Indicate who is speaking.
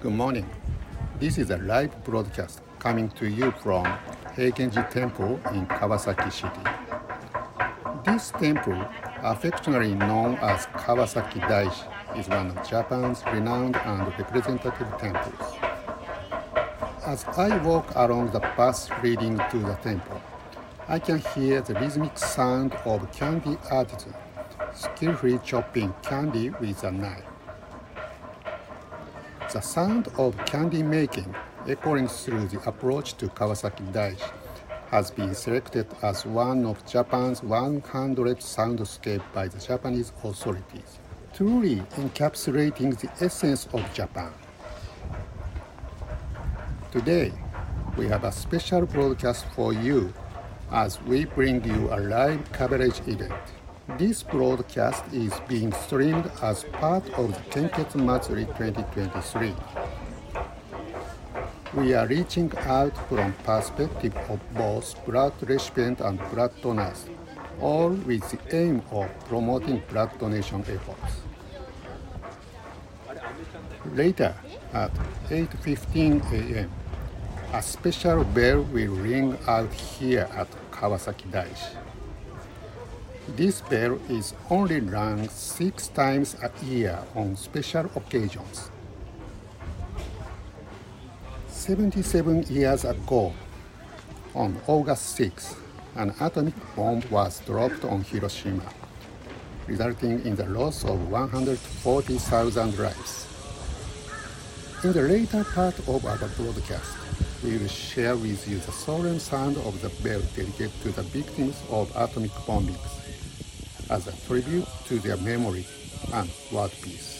Speaker 1: Good morning. This is a live broadcast coming to you from Heikenji Temple in Kawasaki City. This temple, affectionately known as Kawasaki Daishi, is one of Japan's renowned and representative temples. As I walk along the path leading to the temple, I can hear the rhythmic sound of candy artisan skillfully chopping candy with a knife. The sound of candy making echoing through the approach to Kawasaki Daishi has been selected as one of Japan's 100 soundscape by the Japanese authorities, truly encapsulating the essence of Japan. Today, we have a special broadcast for you as we bring you a live coverage event. This broadcast is being streamed as part of the Kenketsu Matsuri 2023. We are reaching out from perspective of both blood recipient and blood donors, all with the aim of promoting blood donation efforts. Later, at 8.15 a.m., a special bell will ring out here at Kawasaki Daishi. This bell is only rung six times a year on special occasions. 77 years ago, on August 6, an atomic bomb was dropped on Hiroshima, resulting in the loss of 140,000 lives. In the later part of our broadcast, we will share with you the solemn sound of the bell dedicated to the victims of atomic bombings as a tribute to their memory and world peace.